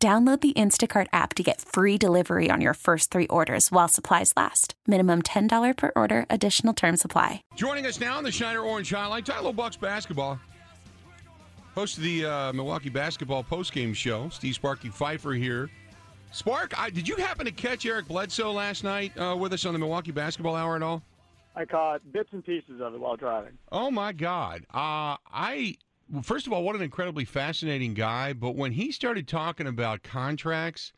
Download the Instacart app to get free delivery on your first three orders while supplies last. Minimum $10 per order, additional term supply. Joining us now on the Schneider Orange Highlight, Tyler Bucks basketball. Host of the uh, Milwaukee basketball postgame show, Steve Sparky Fifer here. Spark, I, did you happen to catch Eric Bledsoe last night uh, with us on the Milwaukee basketball hour at all? I caught bits and pieces of it while driving. Oh my God! Uh, I well, first of all, what an incredibly fascinating guy. But when he started talking about contracts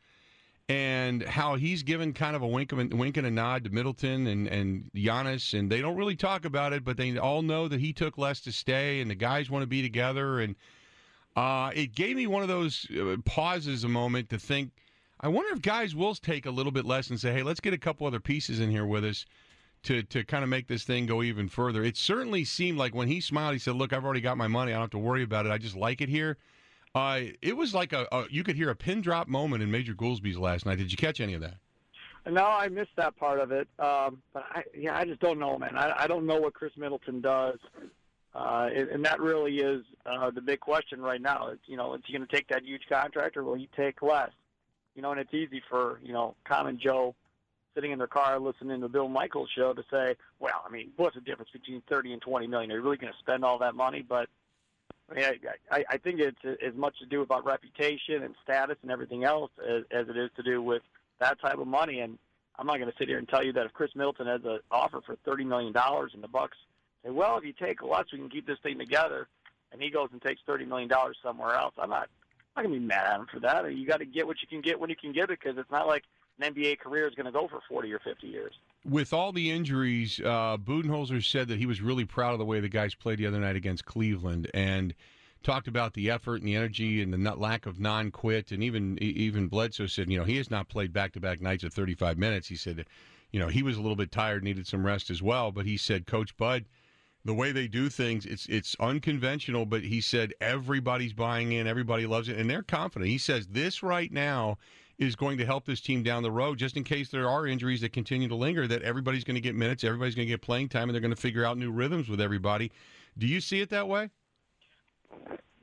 and how he's given kind of a wink, of a, wink and a nod to Middleton and, and Giannis, and they don't really talk about it, but they all know that he took less to stay, and the guys want to be together. And uh, it gave me one of those uh, pauses, a moment to think. I wonder if guys will take a little bit less and say, "Hey, let's get a couple other pieces in here with us." To to kind of make this thing go even further. It certainly seemed like when he smiled, he said, "Look, I've already got my money. I don't have to worry about it. I just like it here." Uh, it was like a, a you could hear a pin drop moment in Major Goolsby's last night. Did you catch any of that? No, I missed that part of it. Um, but I, yeah, I just don't know, man. I, I don't know what Khris Middleton does, uh, and, and that really is uh, the big question right now. It's, you know, is he going to take that huge contract, or will he take less? You know, and it's easy for you know common Joe sitting in their car listening to Bill Michaels show to say, well, I mean, what's the difference between 30 and 20 million? Are you really going to spend all that money? But I, mean, I, I think it's as much to do about reputation and status and everything else as, as it is to do with that type of money. And I'm not going to sit here and tell you that if Khris Middleton has an offer for 30 million dollars and the Bucks say, well, if you take less, we can keep this thing together, and he goes and takes 30 million dollars somewhere else, I'm not. I'm not gonna be mad at him for that. You got to get what you can get when you can get it, because it's not like an NBA career is going to go for 40 or 50 years. With all the injuries, uh, Budenholzer said that he was really proud of the way the guys played the other night against Cleveland and talked about the effort and the energy and the lack of non-quit. And even even Bledsoe said, you know, he has not played back-to-back nights of 35 minutes. He said, you know, he was a little bit tired, needed some rest as well. But he said, Coach Bud, the way they do things, it's it's unconventional. But he said everybody's buying in, everybody loves it, and they're confident. He says this right now is going to help this team down the road, just in case there are injuries that continue to linger. That everybody's going to get minutes, everybody's going to get playing time, and they're going to figure out new rhythms with everybody. Do you see it that way?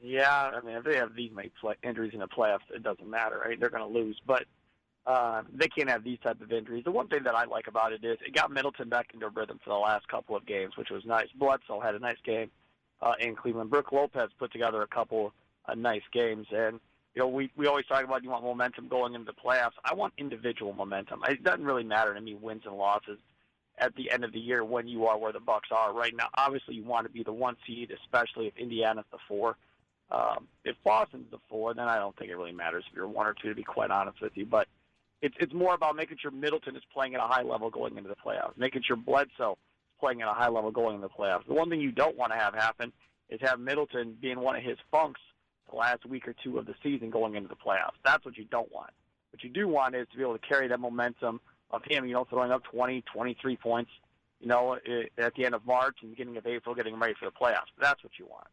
Yeah, I mean, if they have these many play- injuries in the playoffs, it doesn't matter, right? They're going to lose, but uh, they can't have these type of injuries. The one thing that I like about it is it got Middleton back into rhythm for the last couple of games, which was nice. Bledsoe had a nice game uh, in Cleveland. Brook Lopez put together a couple of nice games, and you know, we, we always talk about you want momentum going into the playoffs. I want individual momentum. It doesn't really matter to me wins and losses at the end of the year when you are where the Bucks are right now. Obviously, you want to be the one seed, especially if Indiana's the four. Um, if Boston's the four, then I don't think it really matters if you're one or two. To be quite honest with you, but it's it's more about making sure Middleton is playing at a high level going into the playoffs, making sure Bledsoe is playing at a high level going into the playoffs. The one thing you don't want to have happen is have Middleton being one of his funks the last week or two of the season going into the playoffs. That's what you don't want. What you do want is to be able to carry that momentum of him, you know, throwing up 20, 23 points, you know, at the end of March and beginning of April, getting ready for the playoffs. That's what you want.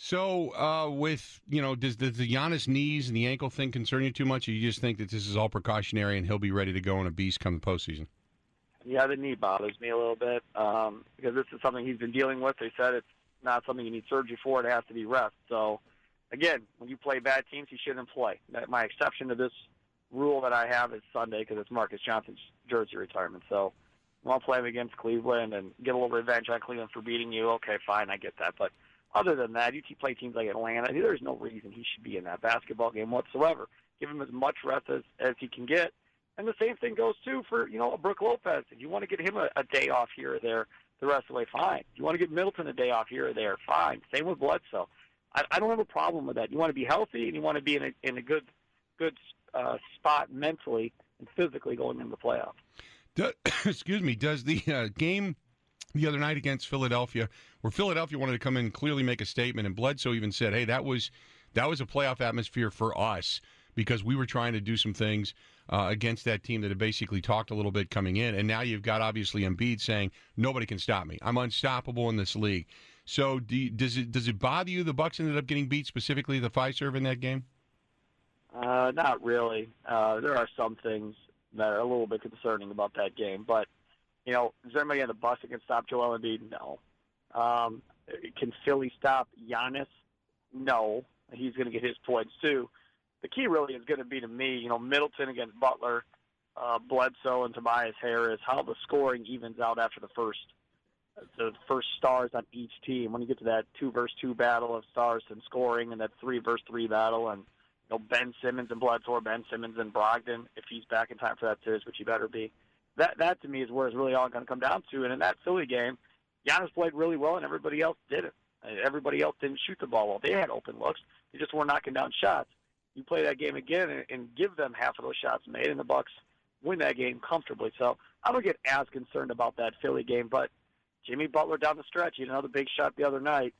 So, uh, with you know, does, does the Giannis knees and the ankle thing concern you too much, or you just think that this is all precautionary and he'll be ready to go in a beast come the postseason? Yeah, the knee bothers me a little bit um, because this is something he's been dealing with. They said it's not something you need surgery for; it has to be rest. So, again, when you play bad teams, you shouldn't play. My exception to this rule that I have is Sunday because it's Marques Johnson's jersey retirement. So I want to play him against Cleveland and get a little revenge on Cleveland for beating you. Okay, fine, I get that. But other than that, you play teams like Atlanta. There's no reason he should be in that basketball game whatsoever. Give him as much rest as, as he can get. And the same thing goes too for you know a Brook Lopez. If you want to get him a, a day off here or there, the rest of the way, fine. If you want to get Middleton a day off here or there, fine. Same with Bledsoe. I, I don't have a problem with that. You want to be healthy and you want to be in a in a good good uh, spot mentally and physically going into the playoffs. Do, excuse me. Does the uh, game the other night against Philadelphia, where Philadelphia wanted to come in and clearly make a statement, and Bledsoe even said, "Hey, that was that was a playoff atmosphere for us." because we were trying to do some things uh, against that team that had basically talked a little bit coming in, and now you've got obviously Embiid saying nobody can stop me. I'm unstoppable in this league. So do you, does it does it bother you the Bucks ended up getting beat specifically the five serve in that game? Uh, not really. Uh, there are some things that are a little bit concerning about that game, but you know, is there anybody on the bus that can stop Joel Embiid? No. Um, can Philly stop Giannis? No. He's going to get his points too. The key really is going to be to me, you know, Middleton against Butler, uh, Bledsoe and Tobias Harris. How the scoring evens out after the first the first stars on each team. When you get to that two versus two battle of stars and scoring, and that three versus three battle, and you know Ben Simmons and Bledsoe, Ben Simmons and Brogdon, if he's back in time for that series, which he better be. That that to me is where it's really all going to come down to. And in that Philly game, Giannis played really well, and everybody else didn't. Everybody else didn't shoot the ball well. They had open looks. They just weren't knocking down shots. You play that game again and, and give them half of those shots made, and the Bucks win that game comfortably. So I don't get as concerned about that Philly game, but Jimmy Butler down the stretch, he had another big shot the other night.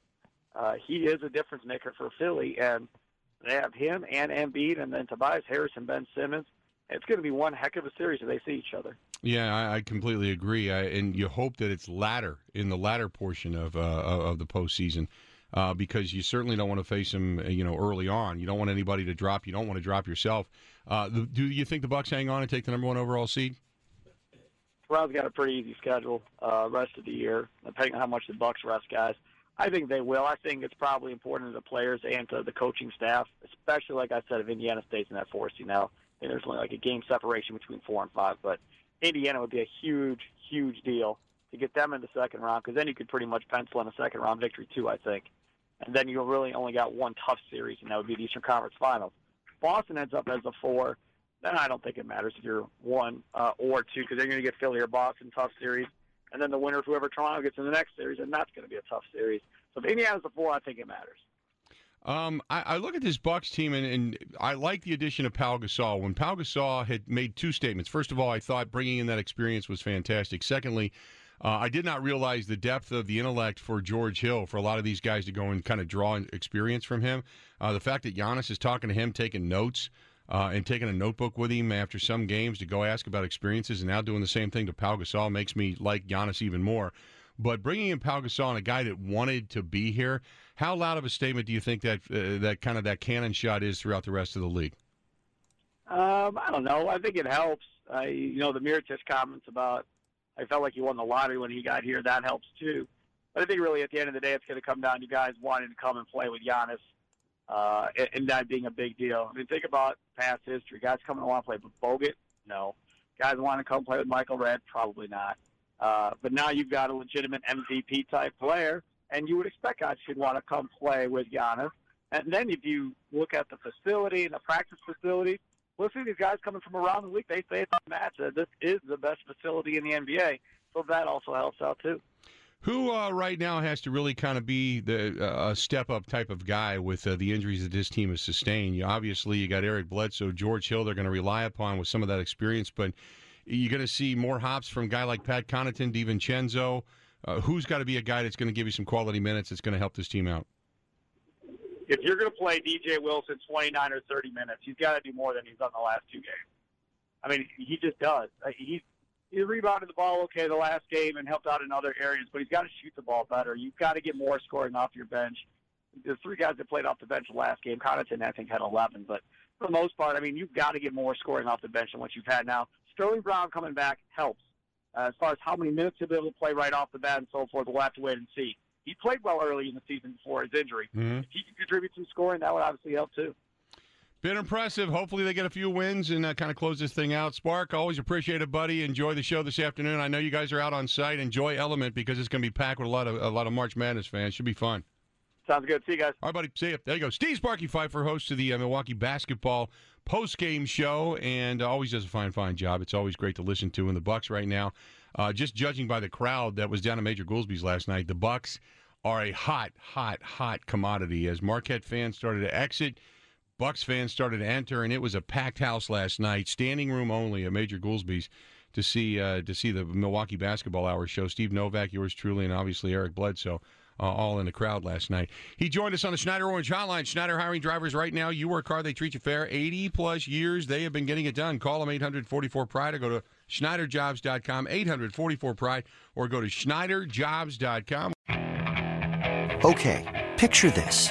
Uh, he is a difference maker for Philly, and they have him and Embiid, and then Tobias Harris and Ben Simmons. It's going to be one heck of a series if they see each other. Yeah, I, I completely agree, I, and you hope that it's latter in the latter portion of uh, of the postseason. Uh, because you certainly don't want to face them, you know, early on. You don't want anybody to drop. You don't want to drop yourself. Uh, the, do you think the Bucks hang on and take the number one overall seed? Toronto's got a pretty easy schedule uh, rest of the year, depending on how much the Bucks rest guys. I think they will. I think it's probably important to the players and to the coaching staff, especially like I said, if Indiana State's in that four seed now. And there's only like a game separation between four and five, but Indiana would be a huge, huge deal to get them in the second round because then you could pretty much pencil in a second round victory too. I think, and then you really only got one tough series, and that would be the Eastern Conference Finals. Boston ends up as a four then I don't think it matters if you're one uh, or two because they're going to get Philly or Boston tough series, and then the winner whoever Toronto gets in the next series, and that's going to be a tough series. So if Indiana's the four, I think it matters. Um, I, I, look at this Bucks team, and, and, I like the addition of Pau Gasol. When Pau Gasol had made two statements. First of all, I thought bringing in that experience was fantastic. Secondly, uh, I did not realize the depth of the intellect for George Hill for a lot of these guys to go and kind of draw experience from him. Uh, the fact that Giannis is talking to him, taking notes uh, and taking a notebook with him after some games to go ask about experiences, and now doing the same thing to Pau Gasol makes me like Giannis even more. But bringing in Pau Gasol and a guy that wanted to be here, how loud of a statement do you think that uh, that kind of that cannon shot is throughout the rest of the league? Um, I don't know. I think it helps. I, you know, the Mirotic comments about I felt like he won the lottery when he got here. That helps too. But I think really at the end of the day, it's going to come down to guys wanting to come and play with Giannis uh, and, that being a big deal. I mean, think about past history. Guys coming to want to play with Bogut? No. Guys want to come play with Michael Redd? Probably not. Uh, but now you've got a legitimate MVP type player, and you would expect guys should want to come play with Giannis. And then if you look at the facility and the practice facility, we'll see these guys coming from around the league. They say it's a match. This is the best facility in the NBA, so that also helps out too. Who uh, right now has to really kind of be the uh, step up type of guy with uh, the injuries that this team has sustained? You, obviously, you got Eric Bledsoe, George Hill. They're going to rely upon with some of that experience, but you're going to see more hops from a guy like Pat Connaughton, DiVincenzo. Uh, who's got to be a guy that's going to give you some quality minutes that's going to help this team out? If you're going to play DJ Wilson 29 or 30 minutes, he's got to do more than he's done the last two games. I mean, he just does. He's he rebounded the ball okay the last game and helped out in other areas, but he's got to shoot the ball better. You've got to get more scoring off your bench. The three guys that played off the bench last game, Connaughton, I think, had 11, but for the most part, I mean, you've got to get more scoring off the bench than what you've had now. Sterling Brown coming back helps. Uh, as far as how many minutes he'll be able to play right off the bat and so forth, we'll have to wait and see. He played well early in the season before his injury. Mm-hmm. If he can contribute some scoring, that would obviously help too. Been impressive. Hopefully, they get a few wins and uh, kind of close this thing out. Spark, always appreciate it, buddy. Enjoy the show this afternoon. I know you guys are out on site. Enjoy Element because it's going to be packed with a lot of a lot of March Madness fans. Should be fun. Sounds good. See you guys. All right, buddy. See you. There you go. Steve Sparky Fifer, host of the uh, Milwaukee basketball post game show, and uh, always does a fine, fine job. It's always great to listen to. In the Bucks right now, uh, just judging by the crowd that was down at Major Goolsby's last night, the Bucks are a hot, hot, hot commodity. As Marquette fans started to exit. Bucks fans started to enter, and it was a packed house last night, standing room only at Major Goolsby's to see uh, to see the Milwaukee Basketball Hour show. Steve Novak, yours truly, and obviously Eric Bledsoe uh, all in the crowd last night. He joined us on the Schneider Orange Hotline. Schneider hiring drivers right now. You work hard, they treat you fair. 80 plus years, they have been getting it done. Call them 844 Pride or go to SchneiderJobs.com, 844 Pride, or go to SchneiderJobs.com. Okay, picture this.